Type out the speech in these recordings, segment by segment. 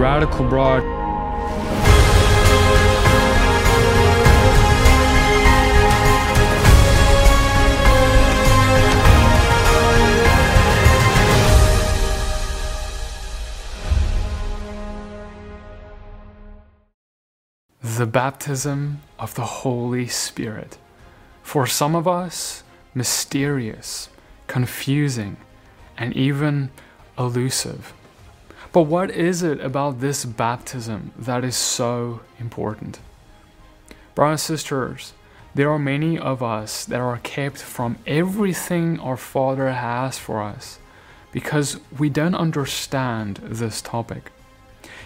Radical Broad. The baptism of the Holy Spirit. For some of us, mysterious, confusing, and even elusive. But what is it about this baptism that is so important? Brothers and sisters, there are many of us that are kept from everything our Father has for us because we don't understand this topic.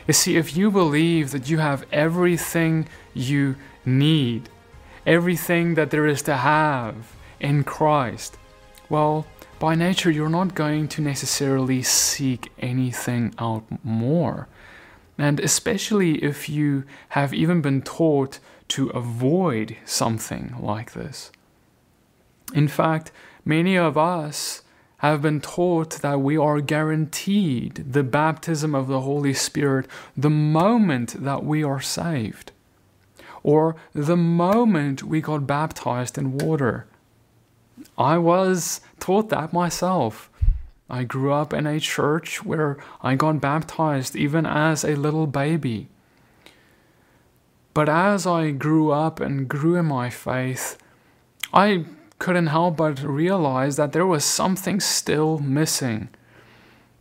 You see, if you believe that you have everything you need, everything that there is to have in Christ, well, by nature, you're not going to necessarily seek anything out more. And especially if you have even been taught to avoid something like this. In fact, many of us have been taught that we are guaranteed the baptism of the Holy Spirit the moment that we are saved, or the moment we got baptized in water. I was taught that myself. I grew up in a church where I got baptized even as a little baby. But as I grew up and grew in my faith, I couldn't help but realize that there was something still missing.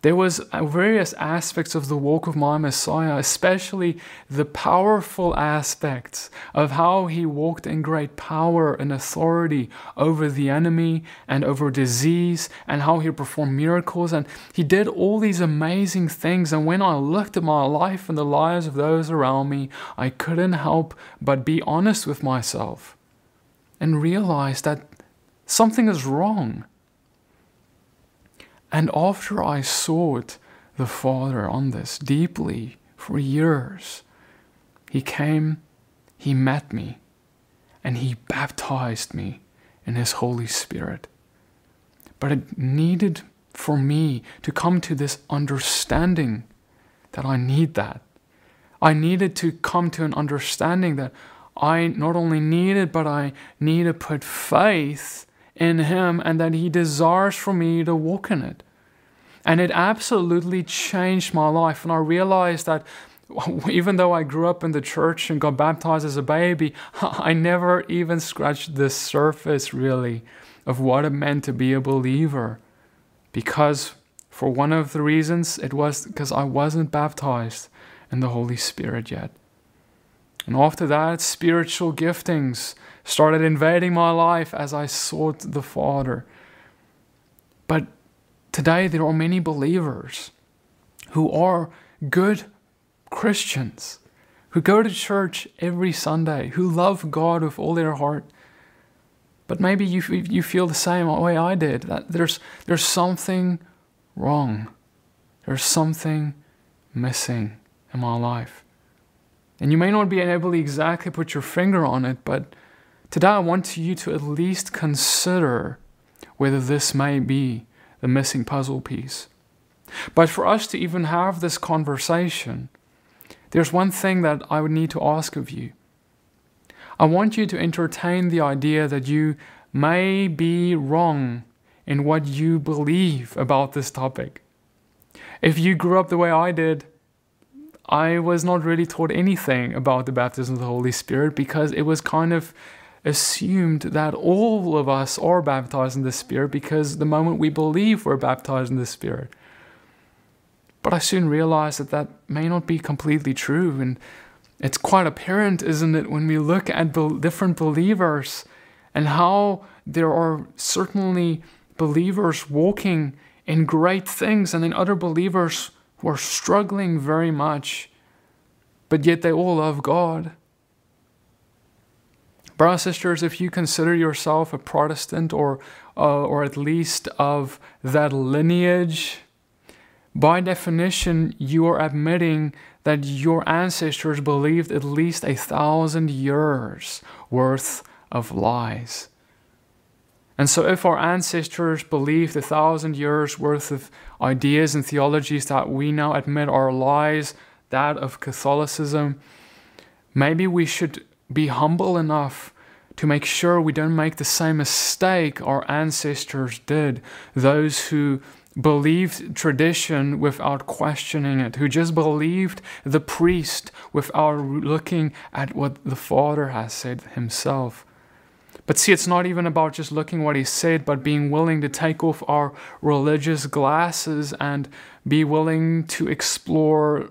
There was uh, various aspects of the walk of my Messiah, especially the powerful aspects of how he walked in great power and authority over the enemy and over disease and how he performed miracles and he did all these amazing things and when I looked at my life and the lives of those around me, I couldn't help but be honest with myself and realize that something is wrong. And after I sought the Father on this deeply for years, He came, He met me, and He baptized me in His Holy Spirit. But it needed for me to come to this understanding that I need that. I needed to come to an understanding that I not only needed, but I need to put faith in Him and that He desires for me to walk in it. And it absolutely changed my life. And I realized that even though I grew up in the church and got baptized as a baby, I never even scratched the surface really of what it meant to be a believer. Because for one of the reasons, it was because I wasn't baptized in the Holy Spirit yet. And after that, spiritual giftings started invading my life as I sought the Father. But today, there are many believers who are good Christians, who go to church every Sunday, who love God with all their heart. But maybe you, you feel the same way I did that there's, there's something wrong, there's something missing in my life. And you may not be able to exactly put your finger on it, but Today, I want you to at least consider whether this may be the missing puzzle piece. But for us to even have this conversation, there's one thing that I would need to ask of you. I want you to entertain the idea that you may be wrong in what you believe about this topic. If you grew up the way I did, I was not really taught anything about the baptism of the Holy Spirit because it was kind of assumed that all of us are baptized in the Spirit because the moment we believe we're baptized in the Spirit. But I soon realized that that may not be completely true. And it's quite apparent, isn't it, when we look at be- different believers and how there are certainly believers walking in great things and then other believers who are struggling very much, but yet they all love God. Brothers and sisters, if you consider yourself a Protestant or, uh, or at least of that lineage, by definition, you are admitting that your ancestors believed at least a thousand years worth of lies. And so, if our ancestors believed a thousand years worth of ideas and theologies that we now admit are lies, that of Catholicism, maybe we should be humble enough to make sure we don't make the same mistake our ancestors did. Those who believed tradition without questioning it, who just believed the priest without looking at what the Father has said himself. But see, it's not even about just looking what he said, but being willing to take off our religious glasses and be willing to explore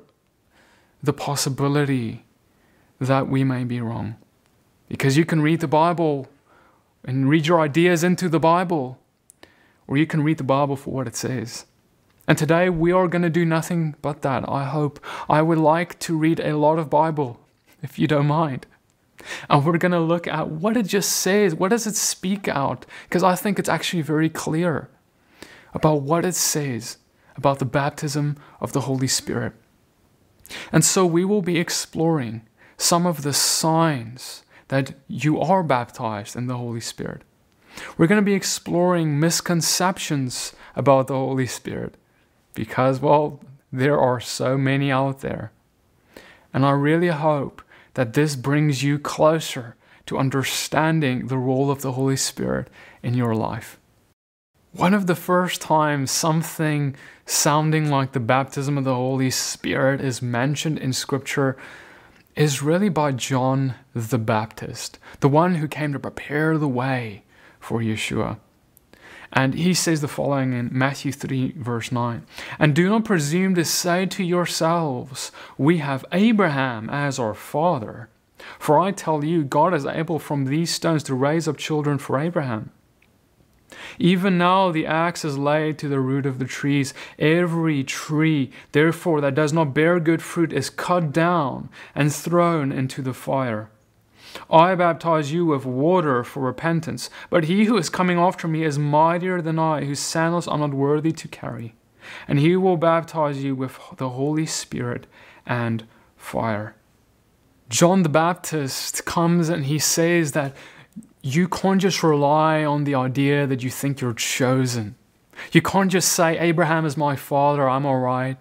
the possibility that we may be wrong. Because you can read the Bible and read your ideas into the Bible, or you can read the Bible for what it says. And today we are going to do nothing but that, I hope. I would like to read a lot of Bible, if you don't mind. And we're going to look at what it just says. What does it speak out? Because I think it's actually very clear about what it says about the baptism of the Holy Spirit. And so we will be exploring some of the signs that you are baptized in the Holy Spirit. We're going to be exploring misconceptions about the Holy Spirit because, well, there are so many out there. And I really hope that this brings you closer to understanding the role of the Holy Spirit in your life. One of the first times something sounding like the baptism of the Holy Spirit is mentioned in Scripture is really by John the Baptist, the one who came to prepare the way for Yeshua. And he says the following in Matthew 3, verse 9 And do not presume to say to yourselves, We have Abraham as our father. For I tell you, God is able from these stones to raise up children for Abraham. Even now the axe is laid to the root of the trees. Every tree, therefore, that does not bear good fruit is cut down and thrown into the fire. I baptize you with water for repentance, but he who is coming after me is mightier than I, whose sandals I'm not worthy to carry. And he will baptize you with the Holy Spirit and fire. John the Baptist comes and he says that you can't just rely on the idea that you think you're chosen. You can't just say, Abraham is my father, I'm all right.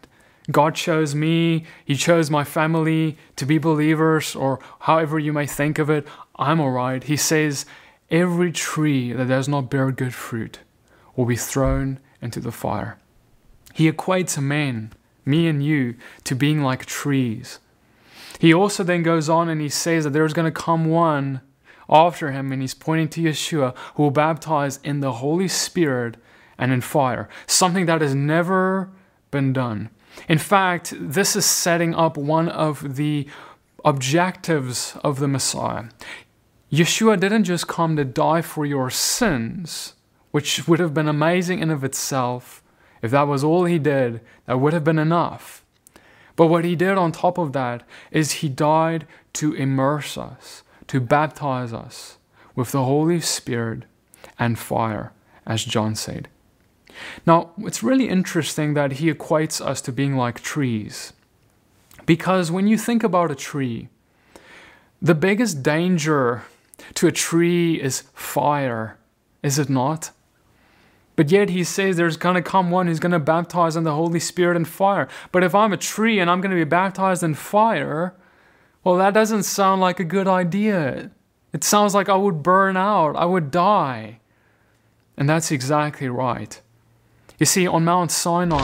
God chose me, He chose my family to be believers, or however you may think of it, I'm all right. He says, Every tree that does not bear good fruit will be thrown into the fire. He equates men, me and you, to being like trees. He also then goes on and he says that there's going to come one after him, and he's pointing to Yeshua, who will baptize in the Holy Spirit and in fire, something that has never been done. In fact, this is setting up one of the objectives of the Messiah. Yeshua didn't just come to die for your sins, which would have been amazing in of itself. If that was all he did, that would have been enough. But what he did on top of that is he died to immerse us, to baptize us with the Holy Spirit and fire, as John said. Now, it's really interesting that he equates us to being like trees. Because when you think about a tree, the biggest danger to a tree is fire, is it not? But yet he says there's going to come one who's going to baptize in the Holy Spirit and fire. But if I'm a tree and I'm going to be baptized in fire, well, that doesn't sound like a good idea. It sounds like I would burn out, I would die. And that's exactly right. You see, on Mount Sinai,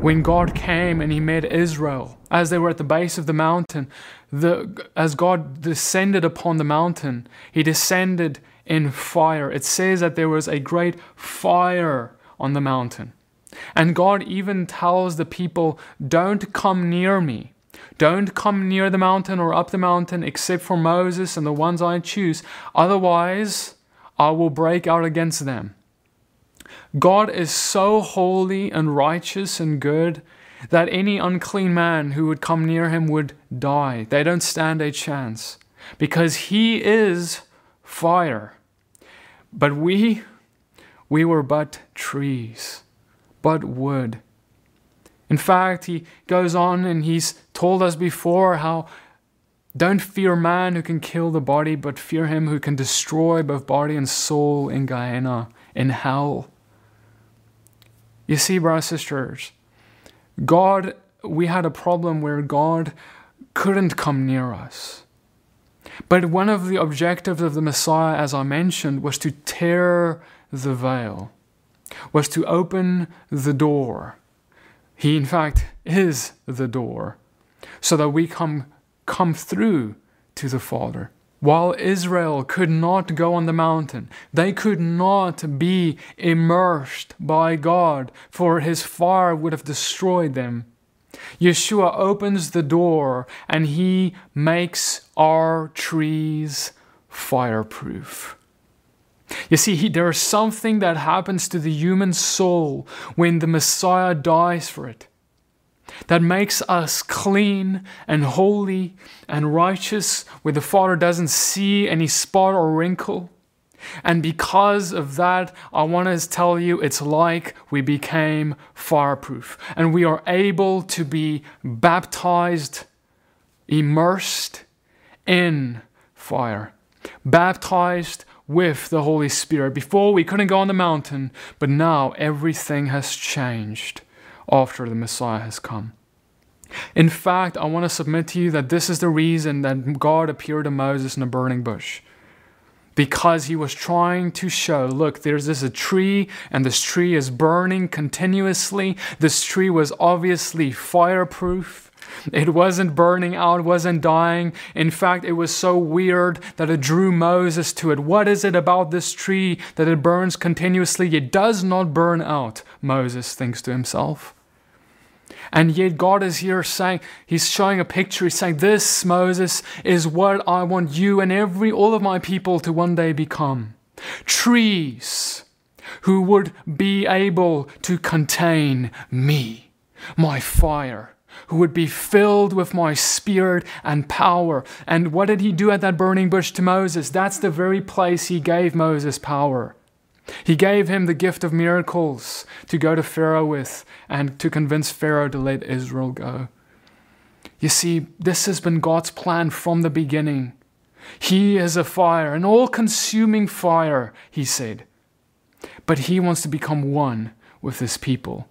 when God came and He met Israel, as they were at the base of the mountain, the, as God descended upon the mountain, He descended in fire. It says that there was a great fire on the mountain. And God even tells the people, Don't come near me. Don't come near the mountain or up the mountain except for Moses and the ones I choose. Otherwise, I will break out against them. God is so holy and righteous and good that any unclean man who would come near him would die. They don't stand a chance because he is fire. But we, we were but trees but wood. In fact, he goes on and he's told us before how don't fear man who can kill the body, but fear him who can destroy both body and soul in Gehenna, in hell. You see, brothers and sisters, God, we had a problem where God couldn't come near us. But one of the objectives of the Messiah, as I mentioned, was to tear the veil, was to open the door. He, in fact, is the door, so that we come, come through to the Father. While Israel could not go on the mountain, they could not be immersed by God, for his fire would have destroyed them. Yeshua opens the door and he makes our trees fireproof. You see, he, there is something that happens to the human soul when the Messiah dies for it that makes us clean and holy and righteous, where the Father doesn't see any spot or wrinkle. And because of that, I want to tell you it's like we became fireproof and we are able to be baptized, immersed in fire, baptized with the Holy Spirit. Before we couldn't go on the mountain, but now everything has changed after the Messiah has come. In fact, I want to submit to you that this is the reason that God appeared to Moses in a burning bush. Because he was trying to show look, there's this a tree, and this tree is burning continuously. This tree was obviously fireproof. It wasn't burning out, wasn't dying. In fact, it was so weird that it drew Moses to it. What is it about this tree that it burns continuously? It does not burn out, Moses thinks to himself. And yet, God is here saying, He's showing a picture. He's saying, This, Moses, is what I want you and every, all of my people to one day become trees who would be able to contain me, my fire, who would be filled with my spirit and power. And what did he do at that burning bush to Moses? That's the very place he gave Moses power. He gave him the gift of miracles to go to Pharaoh with and to convince Pharaoh to let Israel go. You see, this has been God's plan from the beginning. He is a fire, an all consuming fire, he said. But he wants to become one with his people.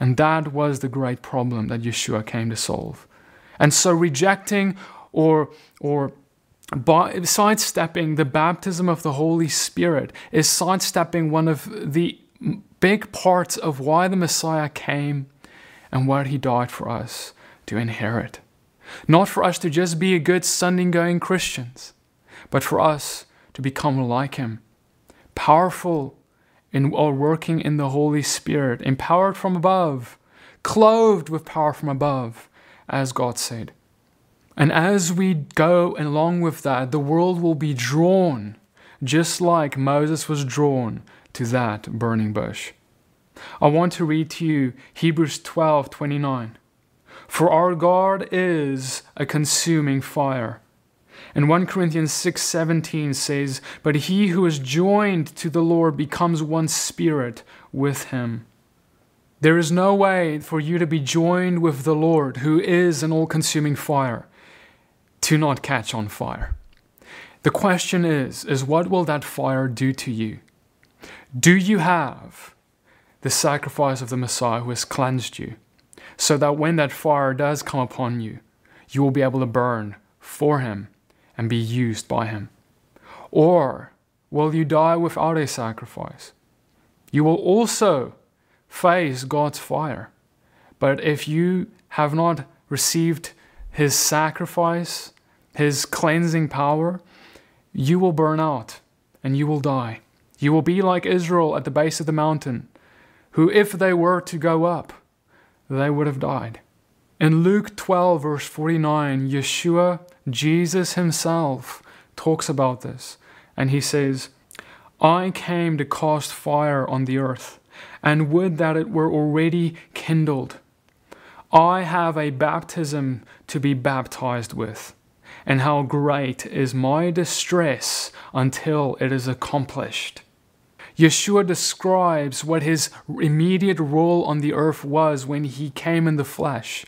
And that was the great problem that Yeshua came to solve. And so rejecting or, or sidestepping the baptism of the Holy Spirit is sidestepping one of the big parts of why the Messiah came and what he died for us to inherit. Not for us to just be a good Sunday going Christians, but for us to become like him, powerful in or working in the Holy Spirit, empowered from above, clothed with power from above, as God said. And as we go along with that, the world will be drawn, just like Moses was drawn to that burning bush. I want to read to you Hebrews 12 29. For our God is a consuming fire. And 1 Corinthians 6:17 says, "But he who is joined to the Lord becomes one spirit with him." There is no way for you to be joined with the Lord, who is an all-consuming fire to not catch on fire. The question is, is what will that fire do to you? Do you have the sacrifice of the Messiah who has cleansed you, so that when that fire does come upon you, you will be able to burn for him and be used by him? Or will you die without a sacrifice? You will also face God's fire. But if you have not received his sacrifice, his cleansing power, you will burn out and you will die. You will be like Israel at the base of the mountain, who, if they were to go up, they would have died. In Luke 12, verse 49, Yeshua, Jesus himself, talks about this, and he says, I came to cast fire on the earth, and would that it were already kindled. I have a baptism to be baptized with, and how great is my distress until it is accomplished. Yeshua describes what his immediate role on the earth was when he came in the flesh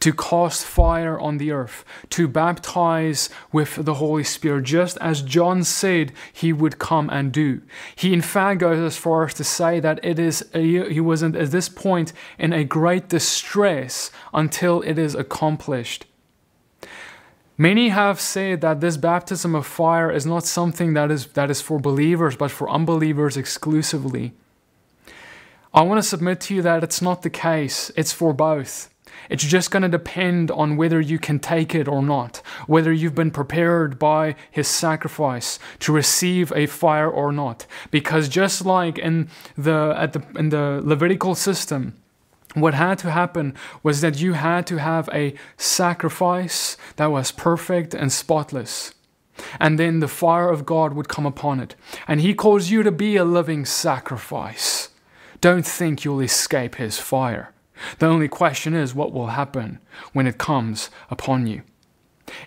to cast fire on the earth, to baptize with the Holy Spirit, just as John said he would come and do. He, in fact, goes as far as to say that it is a, he wasn't at this point in a great distress until it is accomplished. Many have said that this baptism of fire is not something that is, that is for believers, but for unbelievers exclusively. I want to submit to you that it's not the case, it's for both. It's just going to depend on whether you can take it or not, whether you've been prepared by his sacrifice to receive a fire or not. Because just like in the at the in the Levitical system, what had to happen was that you had to have a sacrifice that was perfect and spotless. And then the fire of God would come upon it. And He calls you to be a living sacrifice. Don't think you'll escape His fire. The only question is what will happen when it comes upon you.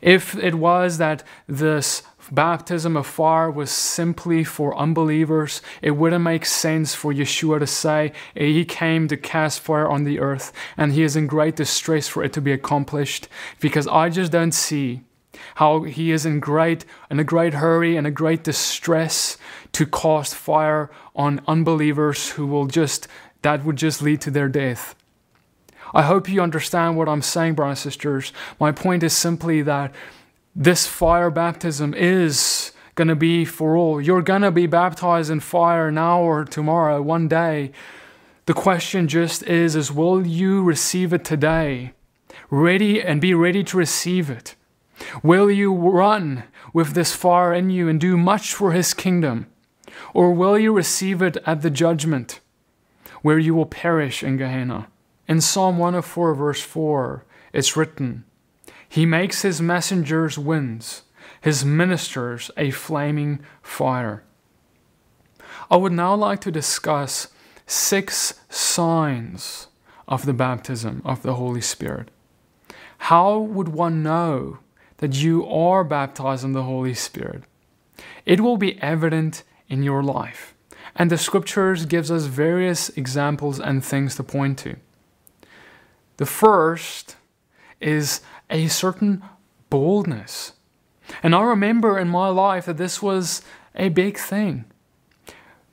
If it was that this baptism of fire was simply for unbelievers, it wouldn't make sense for Yeshua to say he came to cast fire on the earth and he is in great distress for it to be accomplished because I just don't see how he is in great in a great hurry and a great distress to cast fire on unbelievers who will just that would just lead to their death. I hope you understand what I'm saying, brothers and sisters. My point is simply that this fire baptism is going to be for all. You're going to be baptized in fire now or tomorrow, one day. The question just is is will you receive it today? Ready and be ready to receive it. Will you run with this fire in you and do much for his kingdom? Or will you receive it at the judgment where you will perish in Gehenna? In Psalm 104, verse 4, it's written, he makes his messengers winds, his ministers a flaming fire. I would now like to discuss six signs of the baptism of the Holy Spirit. How would one know that you are baptized in the Holy Spirit? It will be evident in your life. And the scriptures gives us various examples and things to point to. The first is a certain boldness. And I remember in my life that this was a big thing.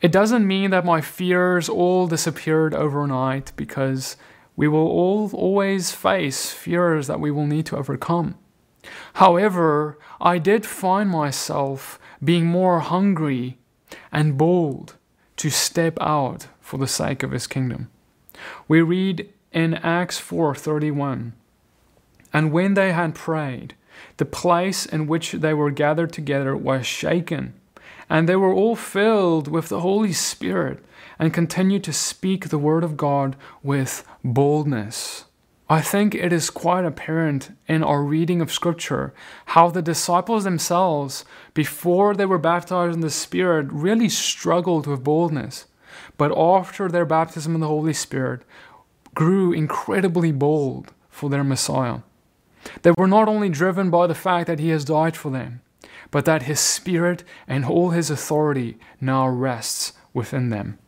It doesn't mean that my fears all disappeared overnight because we will all always face fears that we will need to overcome. However, I did find myself being more hungry and bold to step out for the sake of his kingdom. We read in Acts 4:31 and when they had prayed, the place in which they were gathered together was shaken, and they were all filled with the Holy Spirit and continued to speak the word of God with boldness. I think it is quite apparent in our reading of Scripture how the disciples themselves, before they were baptized in the Spirit, really struggled with boldness. But after their baptism in the Holy Spirit, grew incredibly bold for their Messiah. They were not only driven by the fact that he has died for them, but that his spirit and all his authority now rests within them.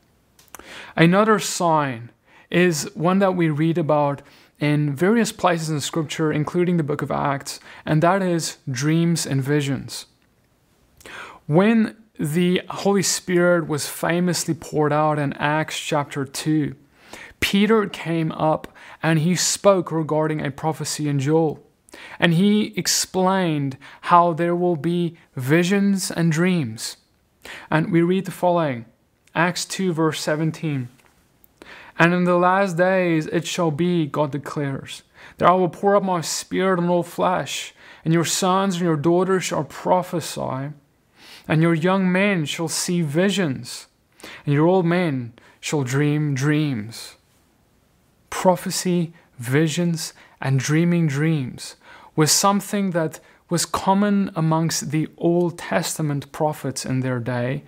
Another sign is one that we read about in various places in Scripture, including the book of Acts, and that is dreams and visions. When the Holy Spirit was famously poured out in Acts chapter 2, Peter came up and he spoke regarding a prophecy in Joel. And he explained how there will be visions and dreams. And we read the following Acts 2, verse 17. And in the last days it shall be, God declares, that I will pour out my spirit on all flesh, and your sons and your daughters shall prophesy, and your young men shall see visions, and your old men shall dream dreams prophecy, visions, and dreaming dreams was something that was common amongst the Old Testament prophets in their day,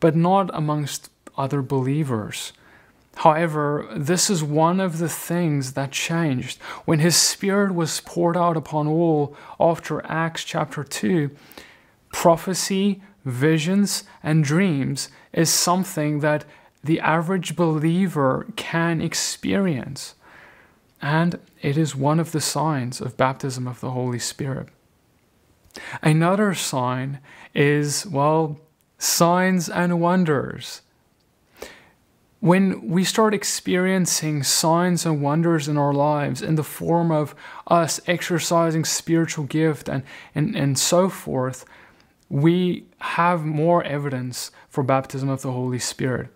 but not amongst other believers. However, this is one of the things that changed. When his Spirit was poured out upon all after Acts chapter 2, prophecy, visions and dreams is something that the average believer can experience. And it is one of the signs of baptism of the Holy Spirit. Another sign is, well, signs and wonders. When we start experiencing signs and wonders in our lives in the form of us exercising spiritual gift and, and, and so forth, we have more evidence for baptism of the Holy Spirit.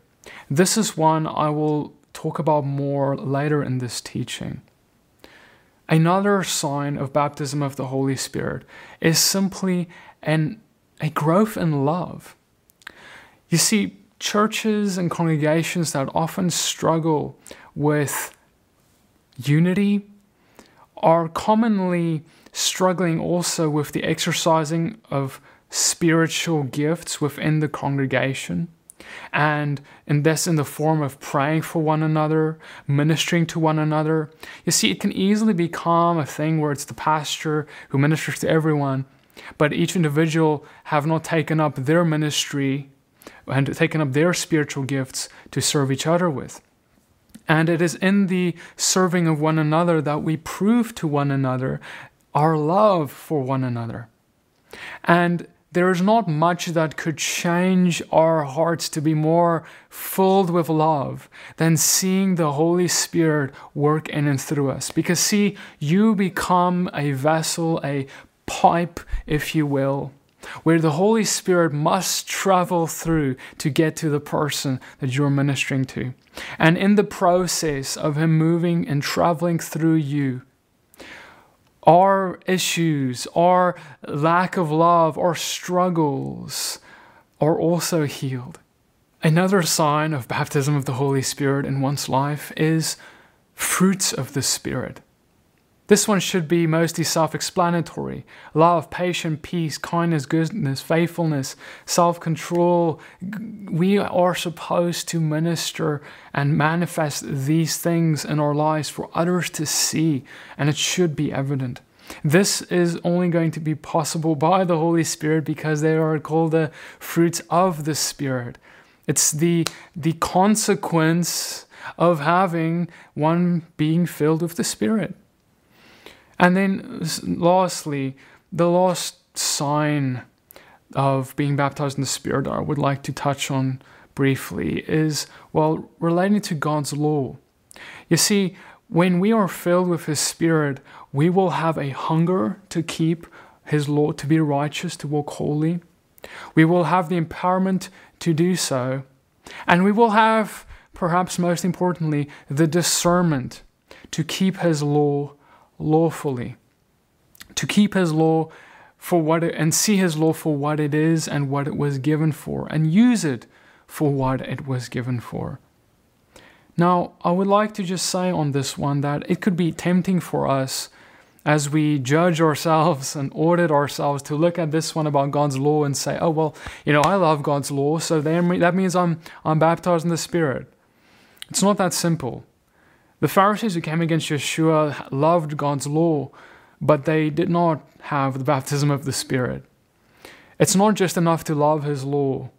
This is one I will talk about more later in this teaching. Another sign of baptism of the Holy Spirit is simply an, a growth in love. You see, churches and congregations that often struggle with unity are commonly struggling also with the exercising of spiritual gifts within the congregation. And in this, in the form of praying for one another, ministering to one another. You see, it can easily become a thing where it's the pastor who ministers to everyone, but each individual have not taken up their ministry and taken up their spiritual gifts to serve each other with. And it is in the serving of one another that we prove to one another our love for one another. And there is not much that could change our hearts to be more filled with love than seeing the Holy Spirit work in and through us. Because, see, you become a vessel, a pipe, if you will, where the Holy Spirit must travel through to get to the person that you're ministering to. And in the process of Him moving and traveling through you, our issues, our lack of love, our struggles are also healed. Another sign of baptism of the Holy Spirit in one's life is fruits of the Spirit. This one should be mostly self explanatory love, patience, peace, kindness, goodness, faithfulness, self control. We are supposed to minister and manifest these things in our lives for others to see, and it should be evident. This is only going to be possible by the Holy Spirit because they are called the fruits of the Spirit. It's the, the consequence of having one being filled with the Spirit. And then, lastly, the last sign of being baptized in the Spirit I would like to touch on briefly is, well, relating to God's law. You see, when we are filled with His Spirit, we will have a hunger to keep His law, to be righteous, to walk holy. We will have the empowerment to do so. And we will have, perhaps most importantly, the discernment to keep His law lawfully, to keep his law for what it, and see his law for what it is and what it was given for, and use it for what it was given for. Now, I would like to just say on this one that it could be tempting for us as we judge ourselves and audit ourselves to look at this one about God's law and say, oh, well, you know, I love God's law, so that means I'm, I'm baptized in the Spirit. It's not that simple. The Pharisees who came against Yeshua loved God's law, but they did not have the baptism of the Spirit. It's not just enough to love His law,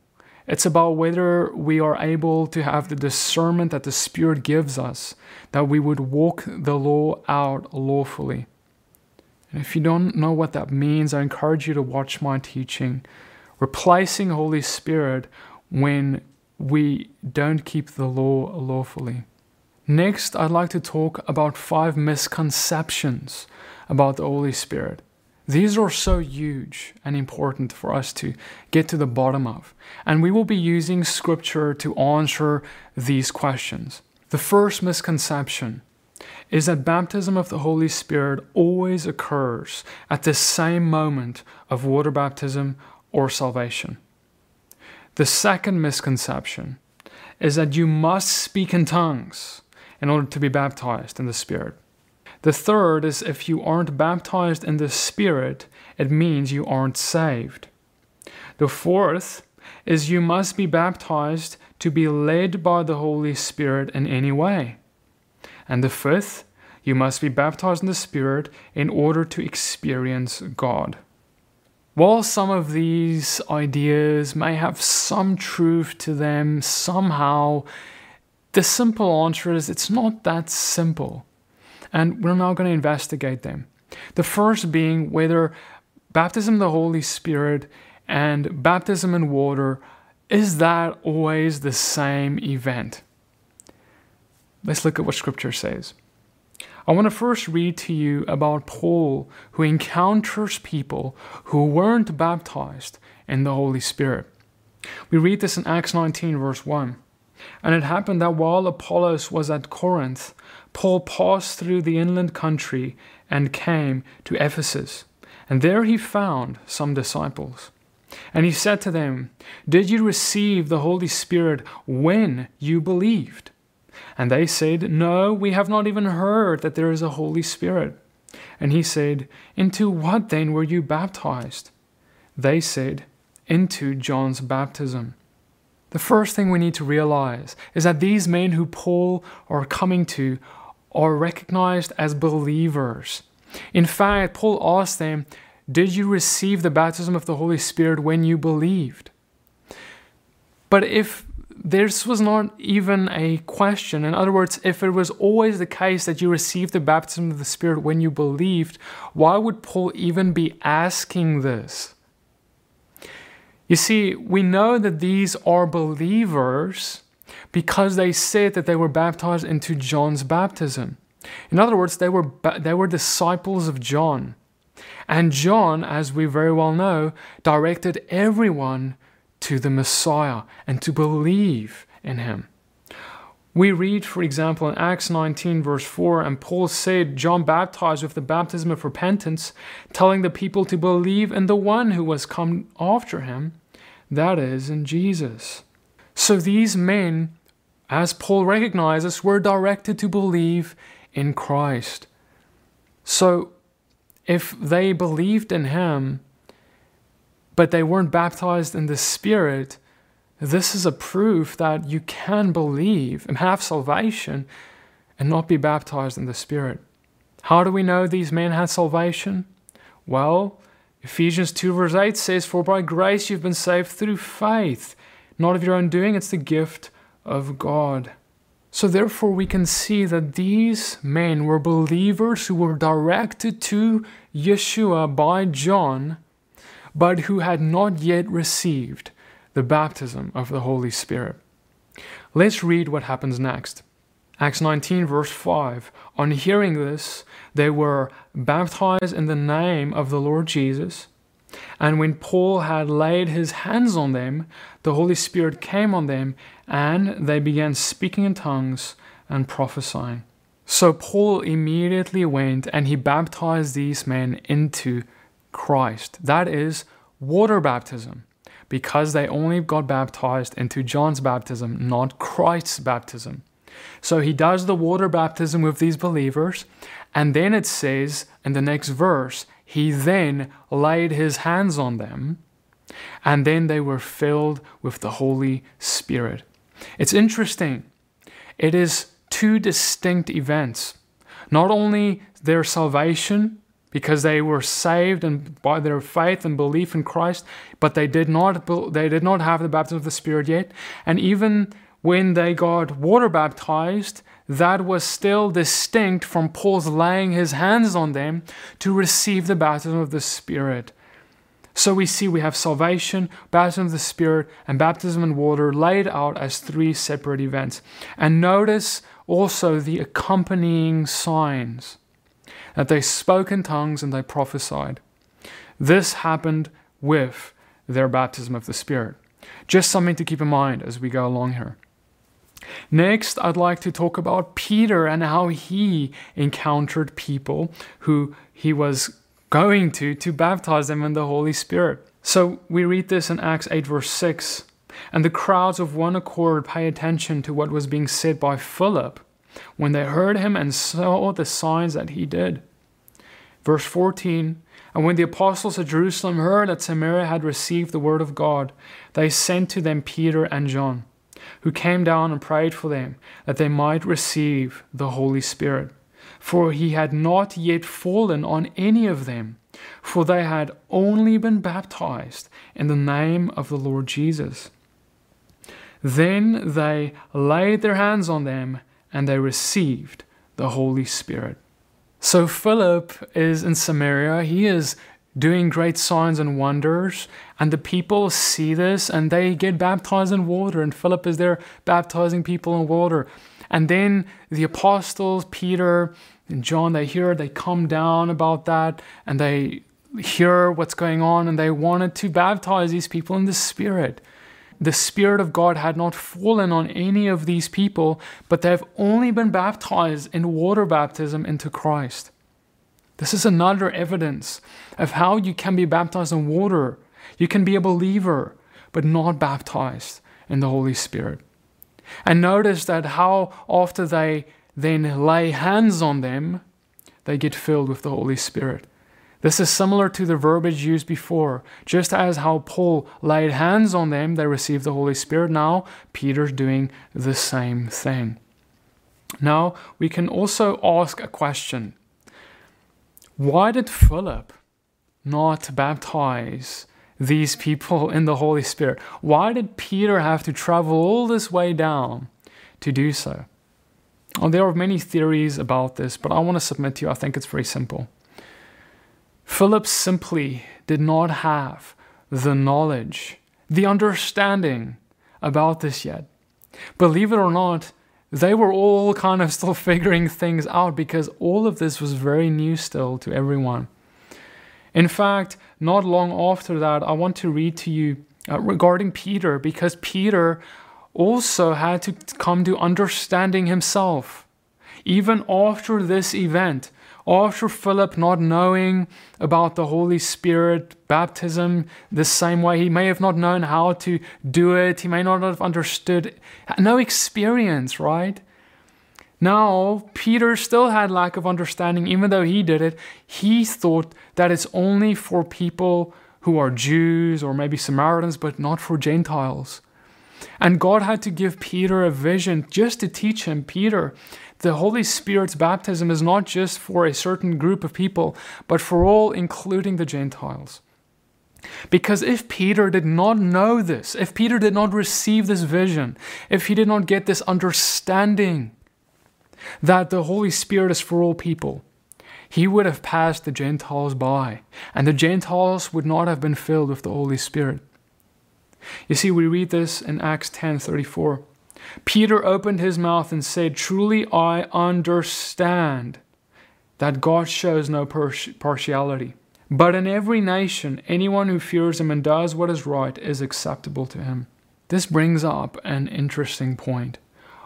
it's about whether we are able to have the discernment that the Spirit gives us, that we would walk the law out lawfully. And if you don't know what that means, I encourage you to watch my teaching, replacing Holy Spirit when we don't keep the law lawfully. Next, I'd like to talk about five misconceptions about the Holy Spirit. These are so huge and important for us to get to the bottom of, and we will be using scripture to answer these questions. The first misconception is that baptism of the Holy Spirit always occurs at the same moment of water baptism or salvation. The second misconception is that you must speak in tongues in order to be baptized in the Spirit. The third is if you aren't baptized in the Spirit, it means you aren't saved. The fourth is you must be baptized to be led by the Holy Spirit in any way. And the fifth, you must be baptized in the Spirit in order to experience God. While some of these ideas may have some truth to them somehow, the simple answer is it's not that simple. And we're now going to investigate them. The first being whether baptism in the Holy Spirit and baptism in water is that always the same event? Let's look at what scripture says. I want to first read to you about Paul, who encounters people who weren't baptized in the Holy Spirit. We read this in Acts 19, verse 1. And it happened that while Apollos was at Corinth, Paul passed through the inland country and came to Ephesus. And there he found some disciples. And he said to them, Did you receive the Holy Spirit when you believed? And they said, No, we have not even heard that there is a Holy Spirit. And he said, Into what then were you baptized? They said, Into John's baptism. The first thing we need to realize is that these men who Paul are coming to are recognized as believers. In fact, Paul asked them, Did you receive the baptism of the Holy Spirit when you believed? But if this was not even a question. In other words, if it was always the case that you received the baptism of the Spirit when you believed, why would Paul even be asking this? You see, we know that these are believers because they said that they were baptized into John's baptism. In other words, they were, they were disciples of John. And John, as we very well know, directed everyone to the Messiah and to believe in him. We read, for example, in Acts 19, verse 4, and Paul said, John baptized with the baptism of repentance, telling the people to believe in the one who was come after him, that is, in Jesus. So these men, as Paul recognizes, were directed to believe in Christ. So if they believed in him, but they weren't baptized in the Spirit, this is a proof that you can believe and have salvation and not be baptized in the Spirit. How do we know these men had salvation? Well, Ephesians 2, verse 8 says, For by grace you've been saved through faith, not of your own doing, it's the gift of God. So, therefore, we can see that these men were believers who were directed to Yeshua by John but who had not yet received the baptism of the Holy Spirit. Let's read what happens next. Acts 19, verse 5. On hearing this, they were baptized in the name of the Lord Jesus. And when Paul had laid his hands on them, the Holy Spirit came on them, and they began speaking in tongues and prophesying. So Paul immediately went and he baptized these men into Christ. That is water baptism, because they only got baptized into John's baptism, not Christ's baptism. So he does the water baptism with these believers, and then it says in the next verse, he then laid his hands on them, and then they were filled with the Holy Spirit. It's interesting. It is two distinct events. Not only their salvation, because they were saved and by their faith and belief in Christ, but they did not they did not have the baptism of the Spirit yet. And even when they got water baptized, that was still distinct from Paul's laying his hands on them to receive the baptism of the Spirit. So we see we have salvation, baptism of the Spirit, and baptism in water laid out as three separate events. And notice also the accompanying signs that they spoke in tongues and they prophesied. This happened with their baptism of the Spirit. Just something to keep in mind as we go along here. Next, I'd like to talk about Peter and how he encountered people who he was going to to baptize them in the Holy Spirit. So we read this in Acts 8, verse 6. And the crowds of one accord pay attention to what was being said by Philip when they heard him and saw the signs that he did. Verse 14 And when the apostles at Jerusalem heard that Samaria had received the word of God, they sent to them Peter and John, who came down and prayed for them that they might receive the Holy Spirit. For he had not yet fallen on any of them, for they had only been baptized in the name of the Lord Jesus. Then they laid their hands on them and they received the Holy Spirit. So Philip is in Samaria. He is doing great signs and wonders, and the people see this and they get baptized in water. And Philip is there baptizing people in water. And then the apostles, Peter and John, they hear, they come down about that and they hear what's going on and they wanted to baptize these people in the Spirit. The Spirit of God had not fallen on any of these people, but they have only been baptized in water baptism into Christ. This is another evidence of how you can be baptized in water. You can be a believer, but not baptized in the Holy Spirit. And notice that how after they then lay hands on them, they get filled with the Holy Spirit. This is similar to the verbiage used before. Just as how Paul laid hands on them, they received the Holy Spirit. Now, Peter's doing the same thing. Now, we can also ask a question Why did Philip not baptize these people in the Holy Spirit? Why did Peter have to travel all this way down to do so? Well, there are many theories about this, but I want to submit to you, I think it's very simple. Philip simply did not have the knowledge, the understanding about this yet. Believe it or not, they were all kind of still figuring things out because all of this was very new still to everyone. In fact, not long after that, I want to read to you uh, regarding Peter because Peter also had to come to understanding himself. Even after this event, after Philip not knowing about the Holy Spirit baptism the same way, he may have not known how to do it, he may not have understood, no experience, right? Now, Peter still had lack of understanding, even though he did it. He thought that it's only for people who are Jews or maybe Samaritans, but not for Gentiles. And God had to give Peter a vision just to teach him Peter, the Holy Spirit's baptism is not just for a certain group of people, but for all, including the Gentiles. Because if Peter did not know this, if Peter did not receive this vision, if he did not get this understanding that the Holy Spirit is for all people, he would have passed the Gentiles by, and the Gentiles would not have been filled with the Holy Spirit. You see, we read this in Acts 10:34. Peter opened his mouth and said, Truly I understand that God shows no partiality. But in every nation, anyone who fears him and does what is right is acceptable to him. This brings up an interesting point.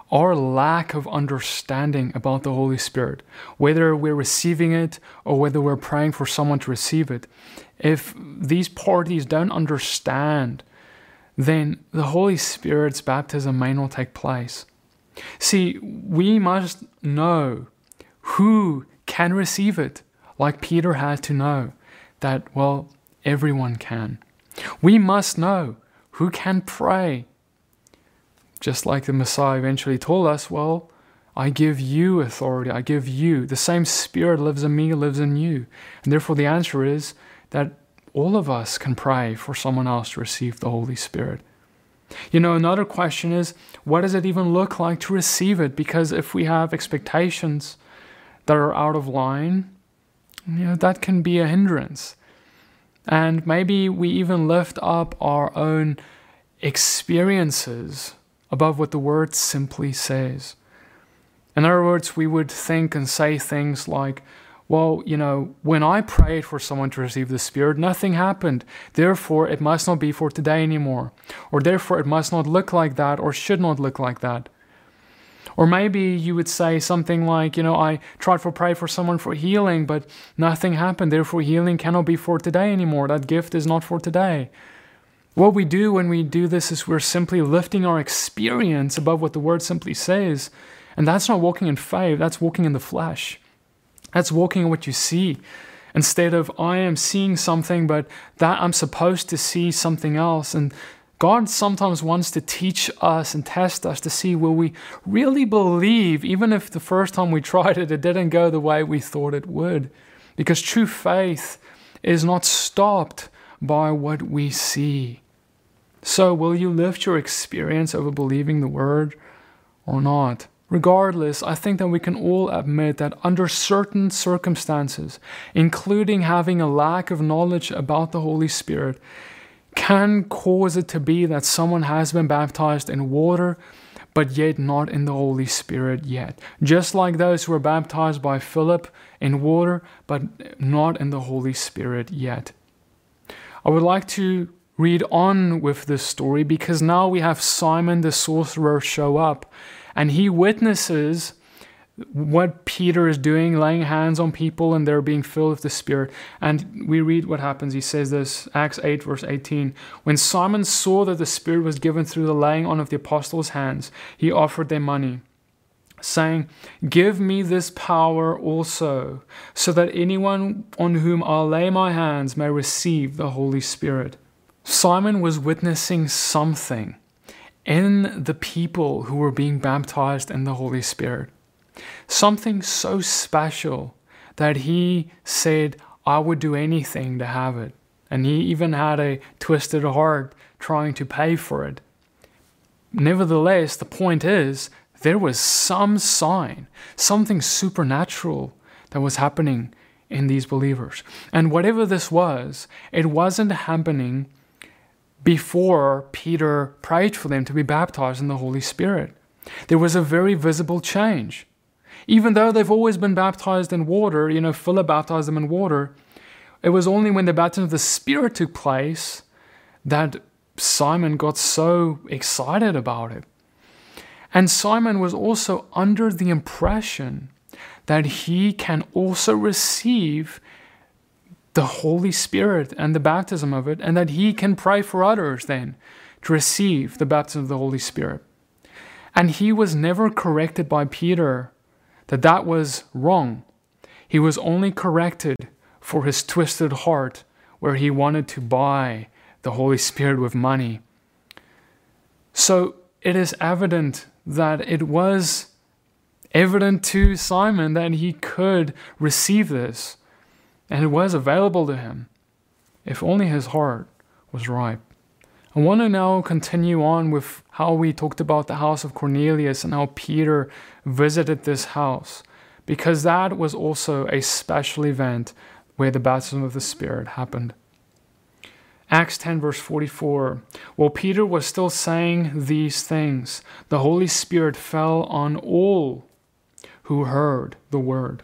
Our lack of understanding about the Holy Spirit, whether we're receiving it or whether we're praying for someone to receive it, if these parties don't understand then the Holy Spirit's baptism may not take place. See, we must know who can receive it, like Peter had to know that, well, everyone can. We must know who can pray. Just like the Messiah eventually told us, well, I give you authority. I give you. The same Spirit lives in me, lives in you. And therefore, the answer is that all of us can pray for someone else to receive the Holy Spirit. You know, another question is what does it even look like to receive it? Because if we have expectations that are out of line, you know, that can be a hindrance. And maybe we even lift up our own experiences above what the word simply says. In other words, we would think and say things like, well, you know, when I prayed for someone to receive the Spirit, nothing happened. Therefore, it must not be for today anymore. Or therefore, it must not look like that or should not look like that. Or maybe you would say something like, you know, I tried to pray for someone for healing, but nothing happened. Therefore, healing cannot be for today anymore. That gift is not for today. What we do when we do this is we're simply lifting our experience above what the word simply says. And that's not walking in faith, that's walking in the flesh. That's walking in what you see. Instead of I am seeing something, but that I'm supposed to see something else. And God sometimes wants to teach us and test us to see will we really believe, even if the first time we tried it, it didn't go the way we thought it would. Because true faith is not stopped by what we see. So, will you lift your experience over believing the word or not? Regardless, I think that we can all admit that under certain circumstances, including having a lack of knowledge about the Holy Spirit, can cause it to be that someone has been baptized in water, but yet not in the Holy Spirit yet. Just like those who were baptized by Philip in water, but not in the Holy Spirit yet. I would like to read on with this story because now we have Simon the sorcerer show up and he witnesses what Peter is doing, laying hands on people and they're being filled with the Spirit. And we read what happens. He says this, Acts 8, verse 18. When Simon saw that the Spirit was given through the laying on of the apostles' hands, he offered them money, saying, Give me this power also, so that anyone on whom I'll lay my hands may receive the Holy Spirit. Simon was witnessing something in the people who were being baptized in the Holy Spirit. Something so special that he said, I would do anything to have it. And he even had a twisted heart trying to pay for it. Nevertheless, the point is, there was some sign, something supernatural that was happening in these believers. And whatever this was, it wasn't happening before Peter prayed for them to be baptized in the Holy Spirit. There was a very visible change. Even though they've always been baptized in water, you know, Philip baptized them in water, it was only when the baptism of the Spirit took place that Simon got so excited about it. And Simon was also under the impression that he can also receive the Holy Spirit and the baptism of it, and that he can pray for others then to receive the baptism of the Holy Spirit. And he was never corrected by Peter that that was wrong. He was only corrected for his twisted heart where he wanted to buy the Holy Spirit with money. So it is evident that it was evident to Simon that he could receive this and it was available to him if only his heart was ripe. I want to now continue on with how we talked about the house of Cornelius and how Peter visited this house, because that was also a special event where the baptism of the Spirit happened. Acts 10, verse 44. While Peter was still saying these things, the Holy Spirit fell on all who heard the word.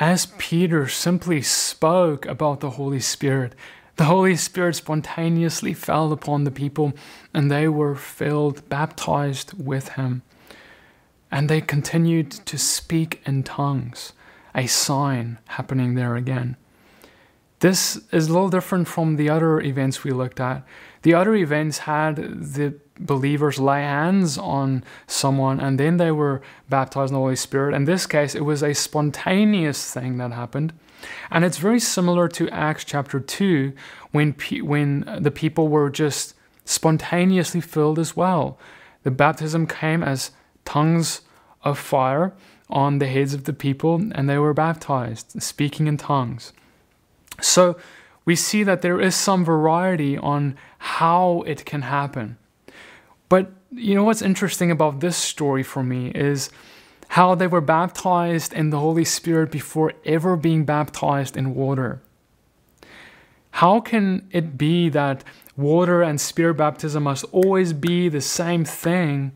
As Peter simply spoke about the Holy Spirit, the Holy Spirit spontaneously fell upon the people and they were filled, baptized with him. And they continued to speak in tongues, a sign happening there again. This is a little different from the other events we looked at. The other events had the believers lay hands on someone and then they were baptized in the Holy Spirit. In this case, it was a spontaneous thing that happened. And it's very similar to Acts chapter 2 when, pe- when the people were just spontaneously filled as well. The baptism came as tongues of fire on the heads of the people and they were baptized, speaking in tongues. So we see that there is some variety on how it can happen. But you know what's interesting about this story for me is how they were baptized in the Holy Spirit before ever being baptized in water. How can it be that water and spirit baptism must always be the same thing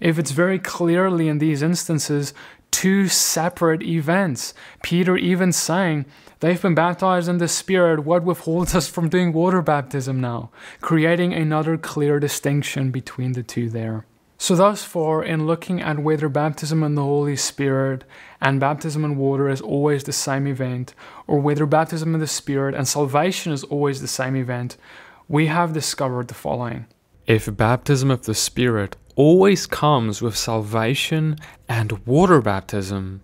if it's very clearly in these instances two separate events? Peter even saying, They've been baptized in the Spirit. What withholds us from doing water baptism now? Creating another clear distinction between the two there. So, thus far, in looking at whether baptism in the Holy Spirit and baptism in water is always the same event, or whether baptism in the Spirit and salvation is always the same event, we have discovered the following. If baptism of the Spirit always comes with salvation and water baptism,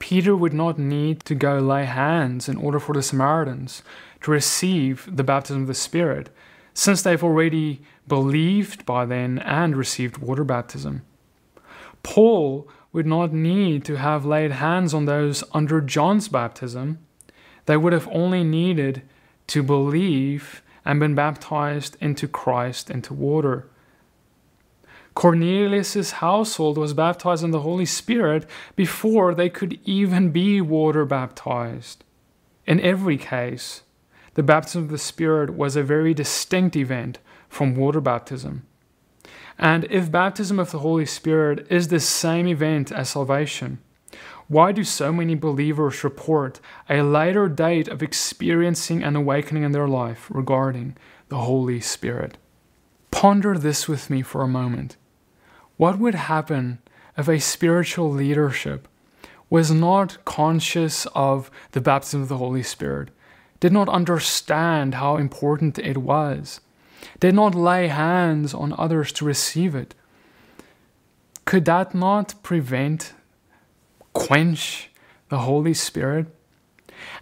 Peter would not need to go lay hands in order for the Samaritans to receive the baptism of the Spirit, since they've already believed by then and received water baptism. Paul would not need to have laid hands on those under John's baptism. They would have only needed to believe and been baptized into Christ into water. Cornelius' household was baptized in the Holy Spirit before they could even be water baptized. In every case, the baptism of the Spirit was a very distinct event from water baptism. And if baptism of the Holy Spirit is the same event as salvation, why do so many believers report a later date of experiencing an awakening in their life regarding the Holy Spirit? Ponder this with me for a moment. What would happen if a spiritual leadership was not conscious of the baptism of the Holy Spirit, did not understand how important it was, did not lay hands on others to receive it, could that not prevent, quench the Holy Spirit?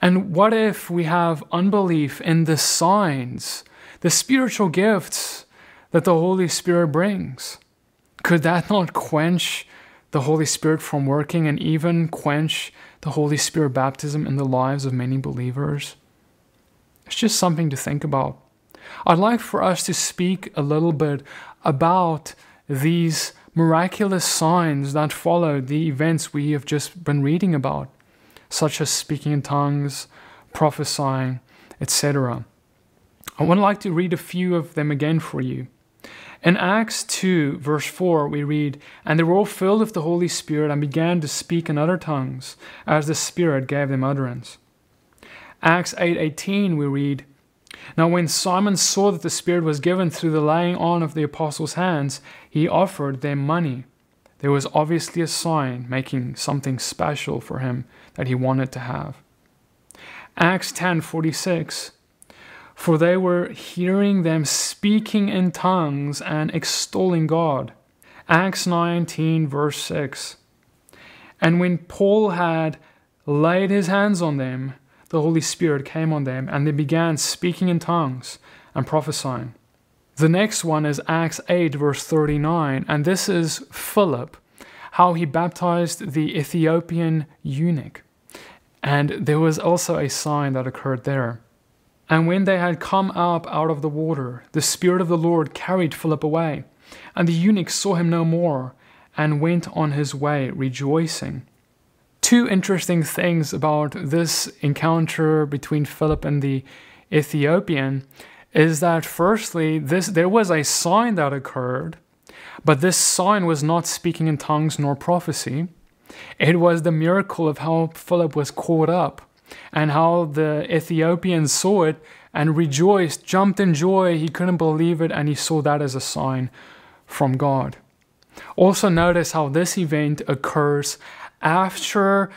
And what if we have unbelief in the signs, the spiritual gifts that the Holy Spirit brings? Could that not quench the Holy Spirit from working and even quench the Holy Spirit baptism in the lives of many believers? It's just something to think about. I'd like for us to speak a little bit about these miraculous signs that followed the events we have just been reading about, such as speaking in tongues, prophesying, etc. I would like to read a few of them again for you. In Acts 2, verse 4, we read, And they were all filled with the Holy Spirit and began to speak in other tongues, as the Spirit gave them utterance. Acts 8:18 we read, now, when Simon saw that the Spirit was given through the laying on of the apostles' hands, he offered them money. There was obviously a sign making something special for him that he wanted to have. Acts 10:46 For they were hearing them speaking in tongues and extolling God. Acts 19 verse 6 And when Paul had laid his hands on them, the Holy Spirit came on them, and they began speaking in tongues and prophesying. The next one is Acts 8, verse 39, and this is Philip, how he baptized the Ethiopian eunuch. And there was also a sign that occurred there. And when they had come up out of the water, the Spirit of the Lord carried Philip away, and the eunuch saw him no more, and went on his way rejoicing. Two interesting things about this encounter between Philip and the Ethiopian is that firstly this there was a sign that occurred but this sign was not speaking in tongues nor prophecy. It was the miracle of how Philip was caught up and how the Ethiopian saw it and rejoiced jumped in joy he couldn't believe it and he saw that as a sign from God also notice how this event occurs after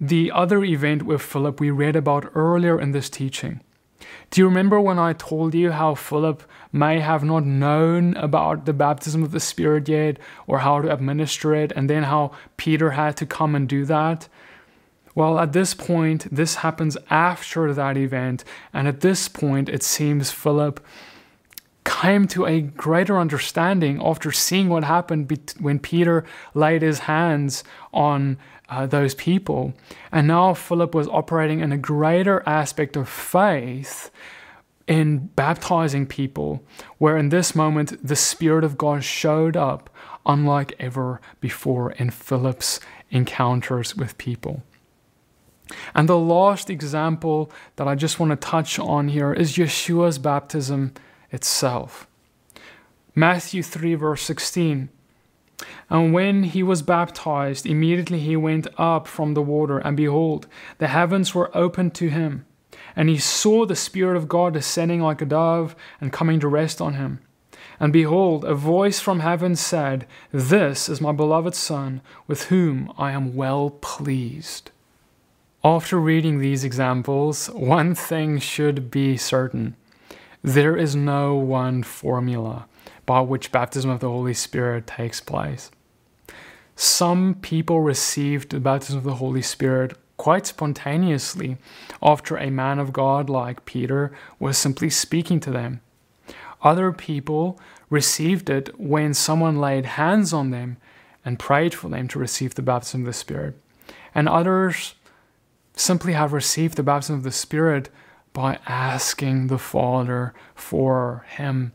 the other event with Philip we read about earlier in this teaching. Do you remember when I told you how Philip may have not known about the baptism of the Spirit yet or how to administer it, and then how Peter had to come and do that? Well, at this point, this happens after that event, and at this point, it seems Philip came to a greater understanding after seeing what happened when Peter laid his hands on uh, those people. And now Philip was operating in a greater aspect of faith in baptizing people, where in this moment the Spirit of God showed up unlike ever before in Philip's encounters with people. And the last example that I just want to touch on here is Yeshua's baptism itself. Matthew 3, verse 16. And when he was baptized, immediately he went up from the water, and behold, the heavens were opened to him. And he saw the Spirit of God descending like a dove and coming to rest on him. And behold, a voice from heaven said, This is my beloved Son, with whom I am well pleased. After reading these examples, one thing should be certain there is no one formula by which baptism of the Holy Spirit takes place. Some people received the baptism of the Holy Spirit quite spontaneously after a man of God like Peter was simply speaking to them. Other people received it when someone laid hands on them and prayed for them to receive the baptism of the Spirit. And others simply have received the baptism of the Spirit by asking the Father for Him.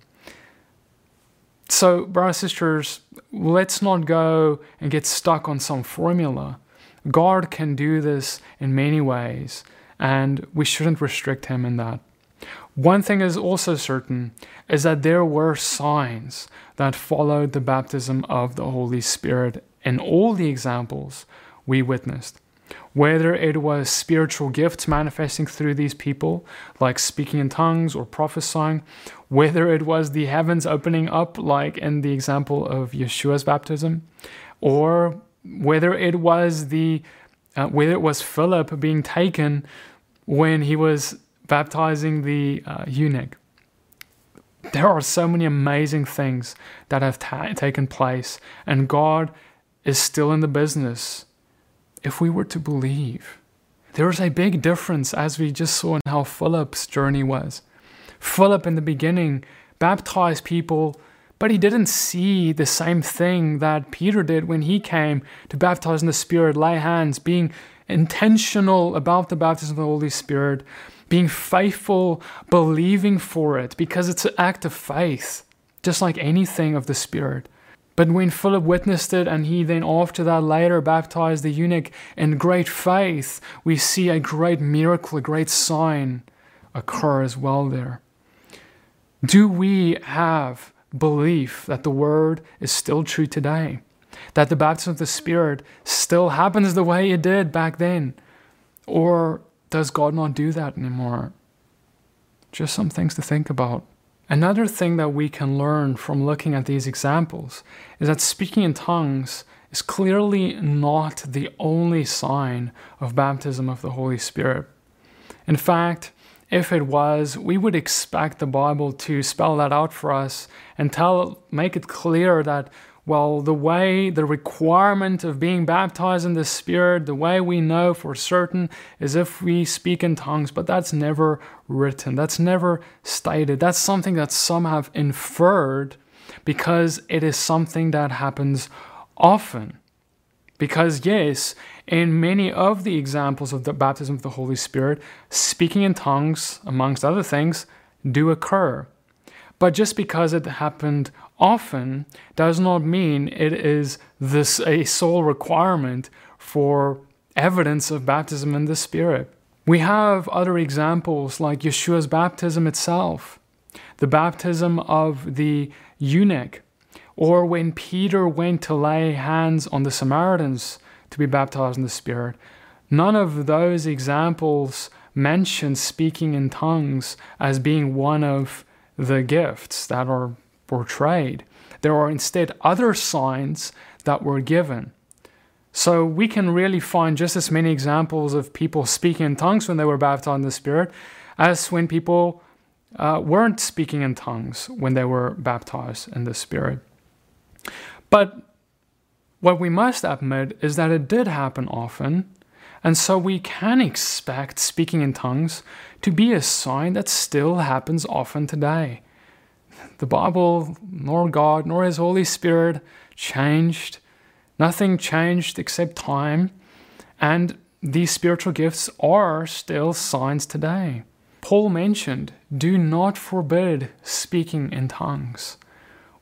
So, brothers and sisters, let's not go and get stuck on some formula. God can do this in many ways, and we shouldn't restrict Him in that. One thing is also certain is that there were signs that followed the baptism of the Holy Spirit in all the examples we witnessed. Whether it was spiritual gifts manifesting through these people, like speaking in tongues or prophesying, whether it was the heavens opening up, like in the example of Yeshua's baptism, or whether it was the uh, whether it was Philip being taken when he was baptizing the uh, eunuch. There are so many amazing things that have ta- taken place, and God is still in the business if we were to believe. There is a big difference, as we just saw in how Philip's journey was. Philip, in the beginning, baptized people, but he didn't see the same thing that Peter did when he came to baptize in the Spirit, lay hands, being intentional about the baptism of the Holy Spirit, being faithful, believing for it, because it's an act of faith, just like anything of the Spirit. But when Philip witnessed it and he then after that later baptized the eunuch in great faith, we see a great miracle, a great sign occur as well there. Do we have belief that the word is still true today? That the baptism of the Spirit still happens the way it did back then? Or does God not do that anymore? Just some things to think about. Another thing that we can learn from looking at these examples is that speaking in tongues is clearly not the only sign of baptism of the Holy Spirit. In fact, if it was, we would expect the Bible to spell that out for us and tell make it clear that well, the way, the requirement of being baptized in the Spirit, the way we know for certain is if we speak in tongues, but that's never written. That's never stated. That's something that some have inferred because it is something that happens often. Because, yes, in many of the examples of the baptism of the Holy Spirit, speaking in tongues, amongst other things, do occur. But just because it happened often does not mean it is this a sole requirement for evidence of baptism in the Spirit. We have other examples like Yeshua's baptism itself, the baptism of the eunuch, or when Peter went to lay hands on the Samaritans to be baptized in the Spirit. None of those examples mention speaking in tongues as being one of the gifts that are portrayed. There are instead other signs that were given. So we can really find just as many examples of people speaking in tongues when they were baptized in the Spirit as when people uh, weren't speaking in tongues when they were baptized in the Spirit. But what we must admit is that it did happen often, and so we can expect speaking in tongues to be a sign that still happens often today the Bible, nor God, nor His Holy Spirit changed. Nothing changed except time. And these spiritual gifts are still signs today. Paul mentioned, do not forbid speaking in tongues.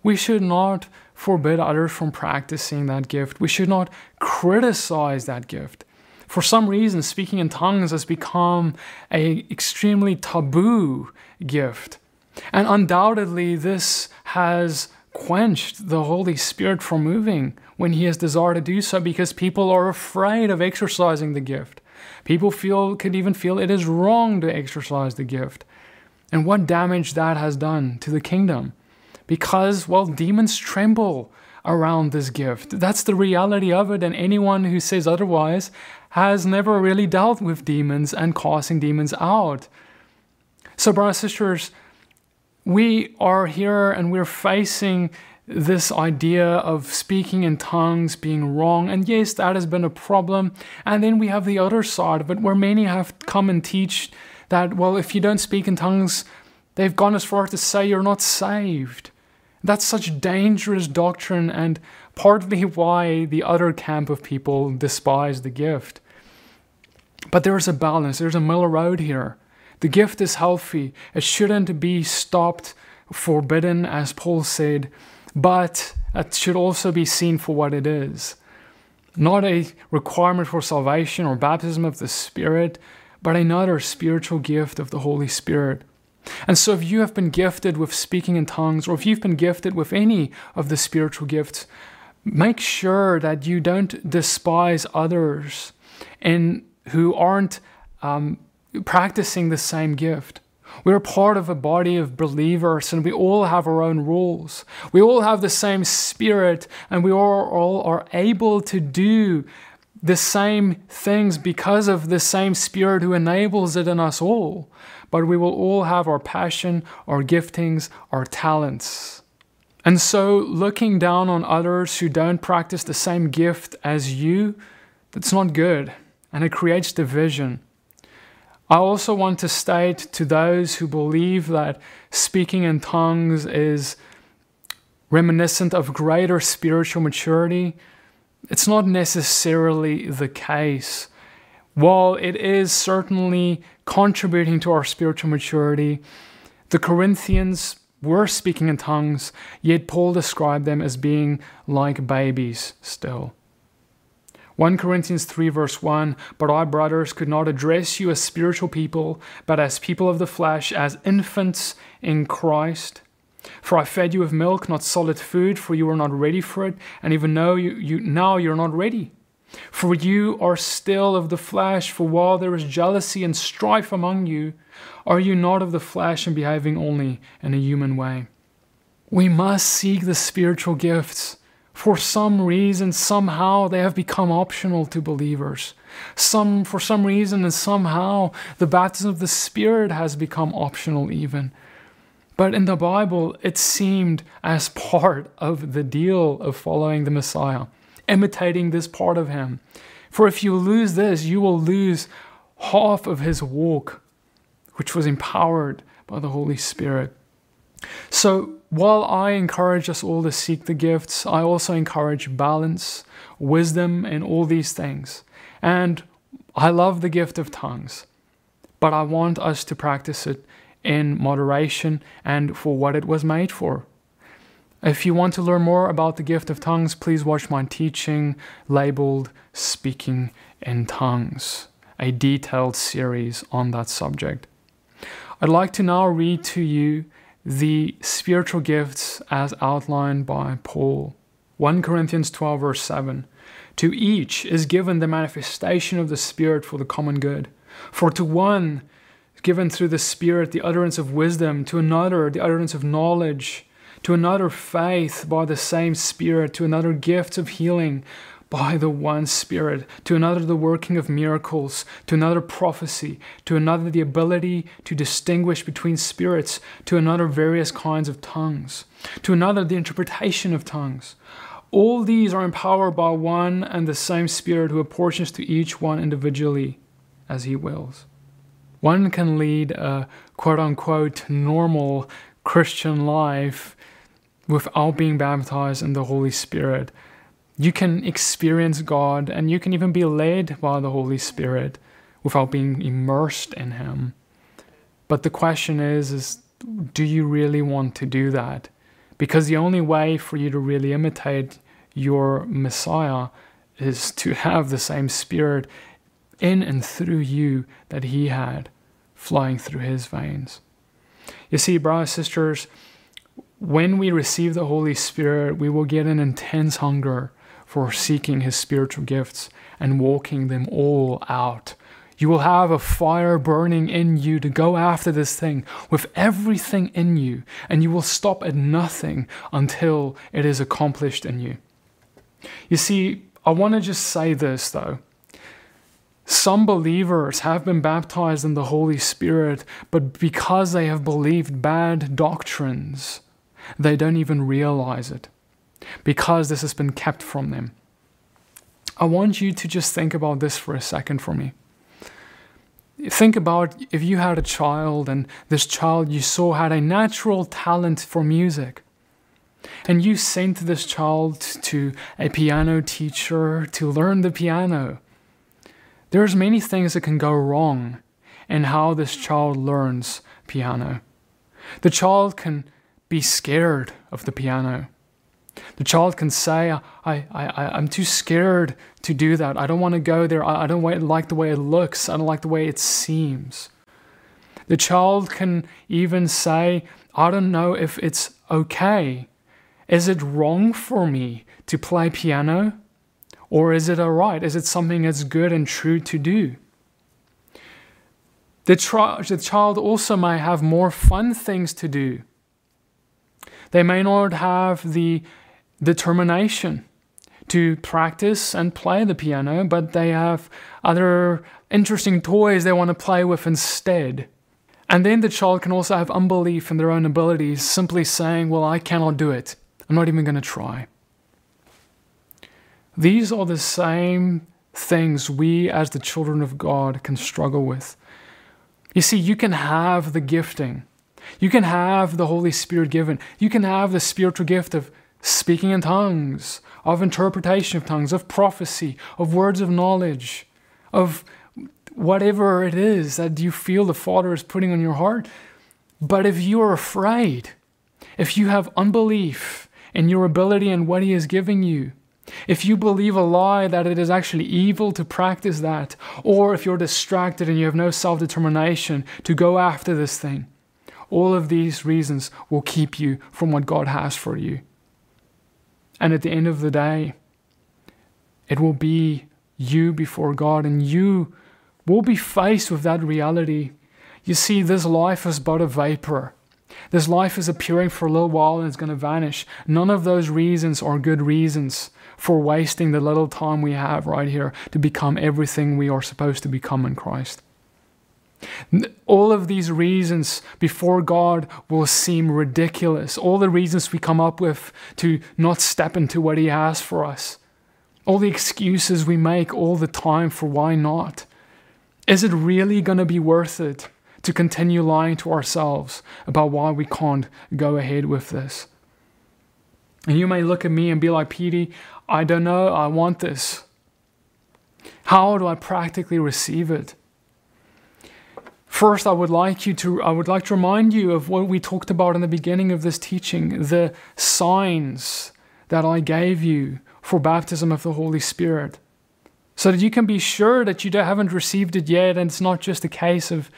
We should not forbid others from practicing that gift. We should not criticize that gift. For some reason, speaking in tongues has become a extremely taboo gift. And undoubtedly, this has quenched the Holy Spirit from moving when He has desired to do so because people are afraid of exercising the gift. People feel could even feel it is wrong to exercise the gift. And what damage that has done to the kingdom. because, well, demons tremble around this gift. That's the reality of it, and anyone who says otherwise has never really dealt with demons and casting demons out. So, brothers and sisters, we are here and we're facing this idea of speaking in tongues being wrong. And yes, that has been a problem. And then we have the other side of it where many have come and teach that, well, if you don't speak in tongues, they've gone as far as to say you're not saved. That's such dangerous doctrine and partly why the other camp of people despise the gift. But there's a balance, there's a middle road here. The gift is healthy, it shouldn't be stopped, forbidden, as Paul said, but it should also be seen for what it is. Not a requirement for salvation or baptism of the Spirit, but another spiritual gift of the Holy Spirit. And so, if you have been gifted with speaking in tongues, or if you've been gifted with any of the spiritual gifts, make sure that you don't despise others and who aren't um, practicing the same gift. We're part of a body of believers and we all have our own rules. We all have the same spirit and we all, all are able to do the same things because of the same spirit who enables it in us all. But we will all have our passion, our giftings, our talents. And so, looking down on others who don't practice the same gift as you, that's not good and it creates division. I also want to state to those who believe that speaking in tongues is reminiscent of greater spiritual maturity, it's not necessarily the case. While it is certainly contributing to our spiritual maturity, the Corinthians were speaking in tongues, yet Paul described them as being like babies still. 1 Corinthians 3, verse 1 But I, brothers, could not address you as spiritual people, but as people of the flesh, as infants in Christ. For I fed you with milk, not solid food, for you were not ready for it, and even though you, you now you're not ready. For you are still of the flesh, for while there is jealousy and strife among you, are you not of the flesh and behaving only in a human way? We must seek the spiritual gifts for some reason, somehow, they have become optional to believers. Some, for some reason, and somehow, the baptism of the Spirit has become optional, even. But in the Bible, it seemed as part of the deal of following the Messiah, imitating this part of Him. For if you lose this, you will lose half of His walk, which was empowered by the Holy Spirit. So, while I encourage us all to seek the gifts, I also encourage balance, wisdom, and all these things. And I love the gift of tongues, but I want us to practice it in moderation and for what it was made for. If you want to learn more about the gift of tongues, please watch my teaching labeled Speaking in Tongues, a detailed series on that subject. I'd like to now read to you the spiritual gifts as outlined by Paul. 1 Corinthians 12, verse 7. To each is given the manifestation of the Spirit for the common good. For to one is given through the Spirit the utterance of wisdom, to another the utterance of knowledge, to another faith by the same Spirit, to another gifts of healing by the one Spirit, to another the working of miracles, to another prophecy, to another the ability to distinguish between spirits, to another various kinds of tongues, to another the interpretation of tongues. All these are empowered by one and the same Spirit who apportions to each one individually as he wills. One can lead a quote unquote normal Christian life without being baptized in the Holy Spirit you can experience God and you can even be led by the Holy Spirit without being immersed in Him. But the question is, is do you really want to do that? Because the only way for you to really imitate your Messiah is to have the same Spirit in and through you that He had flowing through His veins. You see, brothers and sisters, when we receive the Holy Spirit, we will get an intense hunger for seeking his spiritual gifts and walking them all out You will have a fire burning in you to go after this thing with everything in you, and you will stop at nothing until it is accomplished in you. You see, I want to just say this though. Some believers have been baptized in the Holy Spirit, but because they have believed bad doctrines, they don't even realize it because this has been kept from them. I want you to just think about this for a second for me. Think about if you had a child and this child you saw had a natural talent for music. And you sent this child to a piano teacher to learn the piano. There's many things that can go wrong in how this child learns piano. The child can be scared of the piano. The child can say, I, I, I, I'm too scared to do that. I don't want to go there. I, I don't like the way it looks. I don't like the way it seems. The child can even say, I don't know if it's okay. Is it wrong for me to play piano? Or is it alright? Is it something that's good and true to do? The, tri- the child also may have more fun things to do. They may not have the determination to practice and play the piano, but they have other interesting toys they want to play with instead. And then the child can also have unbelief in their own abilities, simply saying, Well, I cannot do it. I'm not even going to try. These are the same things we, as the children of God, can struggle with. You see, you can have the gifting, you can have the Holy Spirit given, you can have the spiritual gift of speaking in tongues, of interpretation of tongues, of prophecy, of words of knowledge, of whatever it is that you feel the Father is putting on your heart. But if you are afraid, if you have unbelief in your ability and what He is giving you, if you believe a lie that it is actually evil to practice that, or if you're distracted and you have no self determination to go after this thing, all of these reasons will keep you from what God has for you. And at the end of the day, it will be you before God, and you will be faced with that reality. You see, this life is but a vapor. This life is appearing for a little while and it's going to vanish. None of those reasons are good reasons for wasting the little time we have right here to become everything we are supposed to become in Christ. All of these reasons before God will seem ridiculous. All the reasons we come up with to not step into what He has for us. All the excuses we make all the time for why not. Is it really going to be worth it to continue lying to ourselves about why we can't go ahead with this? And you may look at me and be like, Petey, I don't know, I want this. How do I practically receive it? First, I would like you to I would like to remind you of what we talked about in the beginning of this teaching, the signs that I gave you for baptism of the Holy Spirit. So that you can be sure that you haven't received it yet and it's not just a case of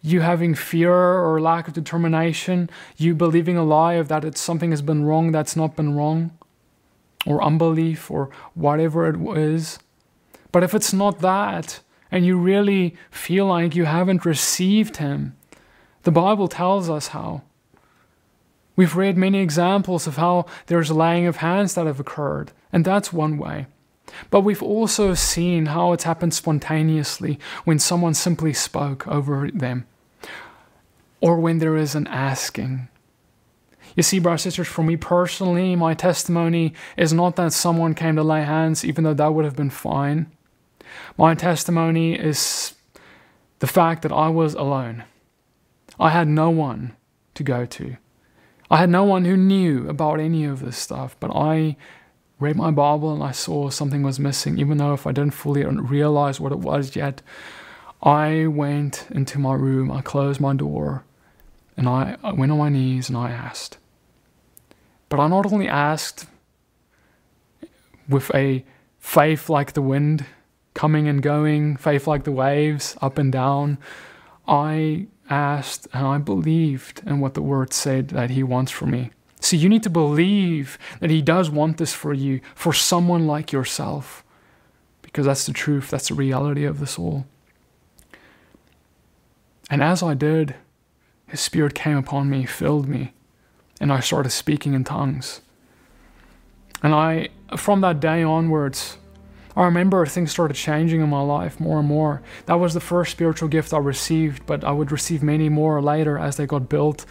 you having fear or lack of determination, you believing a lie of that it's something has been wrong that's not been wrong, or unbelief or whatever it is. But if it's not that, and you really feel like you haven't received Him, the Bible tells us how. We've read many examples of how there's laying of hands that have occurred, and that's one way. But we've also seen how it's happened spontaneously when someone simply spoke over them, or when there is an asking. You see, brothers and sisters, for me personally, my testimony is not that someone came to lay hands, even though that would have been fine. My testimony is the fact that I was alone. I had no one to go to. I had no one who knew about any of this stuff, but I read my Bible and I saw something was missing, even though if I didn't fully realize what it was yet. I went into my room, I closed my door, and I, I went on my knees and I asked. But I not only asked with a faith like the wind, coming and going, faith like the waves, up and down. I asked and I believed in what the word said that He wants for me. See, you need to believe that He does want this for you, for someone like yourself, because that's the truth, that's the reality of this all. And as I did, His Spirit came upon me, filled me, and I started speaking in tongues. And I, from that day onwards, I remember things started changing in my life more and more. That was the first spiritual gift I received, but I would receive many more later as they got built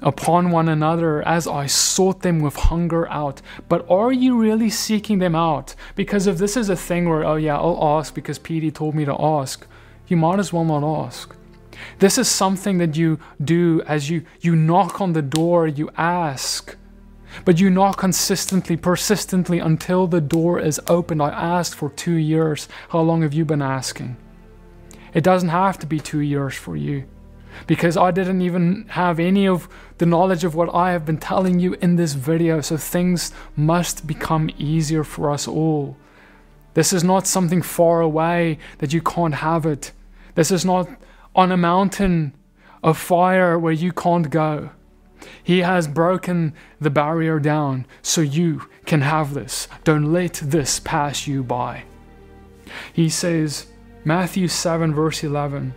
upon one another as I sought them with hunger out. But are you really seeking them out? Because if this is a thing where, oh yeah, I'll ask because PD told me to ask, you might as well not ask. This is something that you do as you, you knock on the door, you ask. But you knock consistently, persistently until the door is opened. I asked for two years. How long have you been asking? It doesn't have to be two years for you because I didn't even have any of the knowledge of what I have been telling you in this video. So things must become easier for us all. This is not something far away that you can't have it. This is not on a mountain of fire where you can't go. He has broken the barrier down so you can have this. Don't let this pass you by. He says, Matthew 7, verse 11.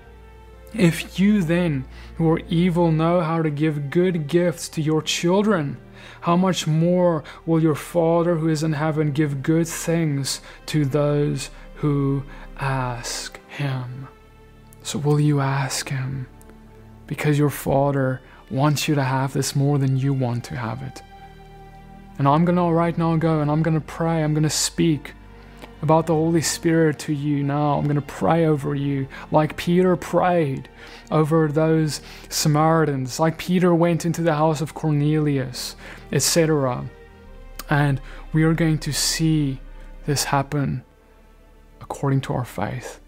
If you then, who are evil, know how to give good gifts to your children, how much more will your Father who is in heaven give good things to those who ask him? So, will you ask him? Because your Father wants you to have this more than you want to have it. And I'm going to right now go and I'm going to pray, I'm going to speak about the Holy Spirit to you now. I'm going to pray over you like Peter prayed over those Samaritans, like Peter went into the house of Cornelius, etc. And we are going to see this happen according to our faith.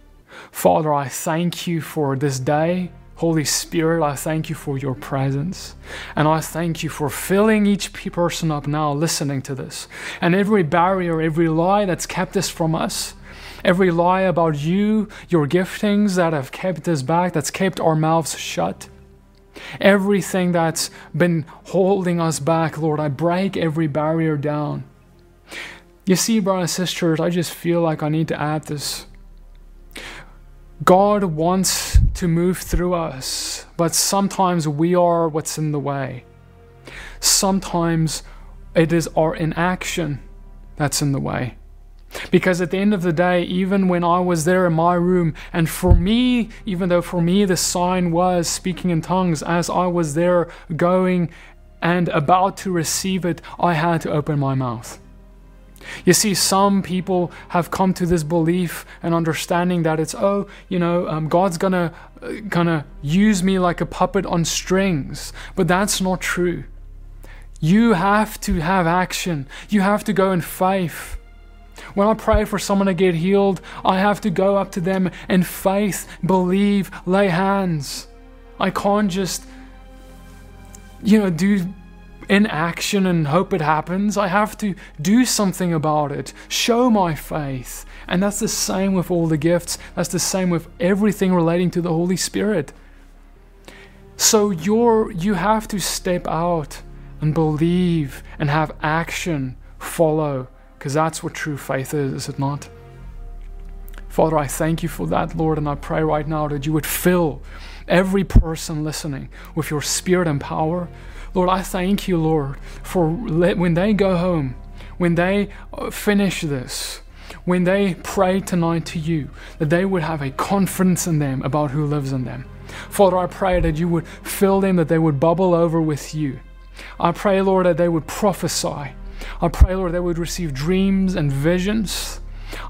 Father, I thank you for this day. Holy Spirit, I thank you for your presence. And I thank you for filling each person up now listening to this. And every barrier, every lie that's kept this from us, every lie about you, your giftings that have kept us back, that's kept our mouths shut. Everything that's been holding us back, Lord, I break every barrier down. You see, brothers and sisters, I just feel like I need to add this. God wants to move through us, but sometimes we are what's in the way. Sometimes it is our inaction that's in the way. Because at the end of the day, even when I was there in my room, and for me, even though for me the sign was speaking in tongues, as I was there going and about to receive it, I had to open my mouth. You see, some people have come to this belief and understanding that it's, oh, you know, um, God's gonna, uh, gonna use me like a puppet on strings. But that's not true. You have to have action, you have to go in faith. When I pray for someone to get healed, I have to go up to them in faith, believe, lay hands. I can't just, you know, do in action and hope it happens. I have to do something about it, show my faith. And that's the same with all the gifts, that's the same with everything relating to the Holy Spirit. So you're, you have to step out and believe and have action follow, because that's what true faith is, is it not? Father, I thank you for that, Lord, and I pray right now that you would fill every person listening with your spirit and power Lord, I thank you, Lord, for when they go home, when they uh, finish this, when they pray tonight to you, that they would have a confidence in them about who lives in them. Father, I pray that you would fill them, that they would bubble over with you. I pray, Lord, that they would prophesy. I pray, Lord, they would receive dreams and visions.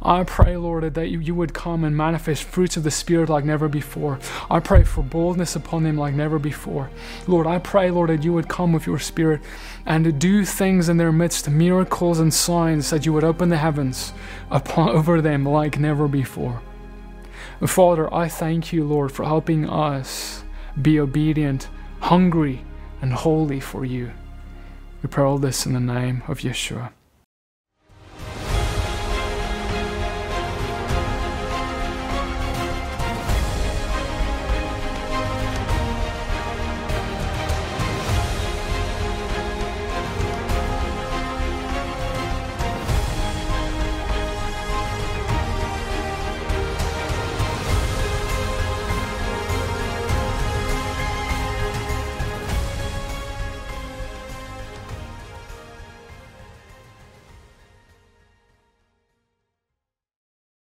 I pray, Lord, that you would come and manifest fruits of the Spirit like never before. I pray for boldness upon them like never before. Lord, I pray, Lord, that you would come with your Spirit and do things in their midst, miracles and signs, that you would open the heavens upon, over them like never before. Father, I thank you, Lord, for helping us be obedient, hungry, and holy for you. We pray all this in the name of Yeshua.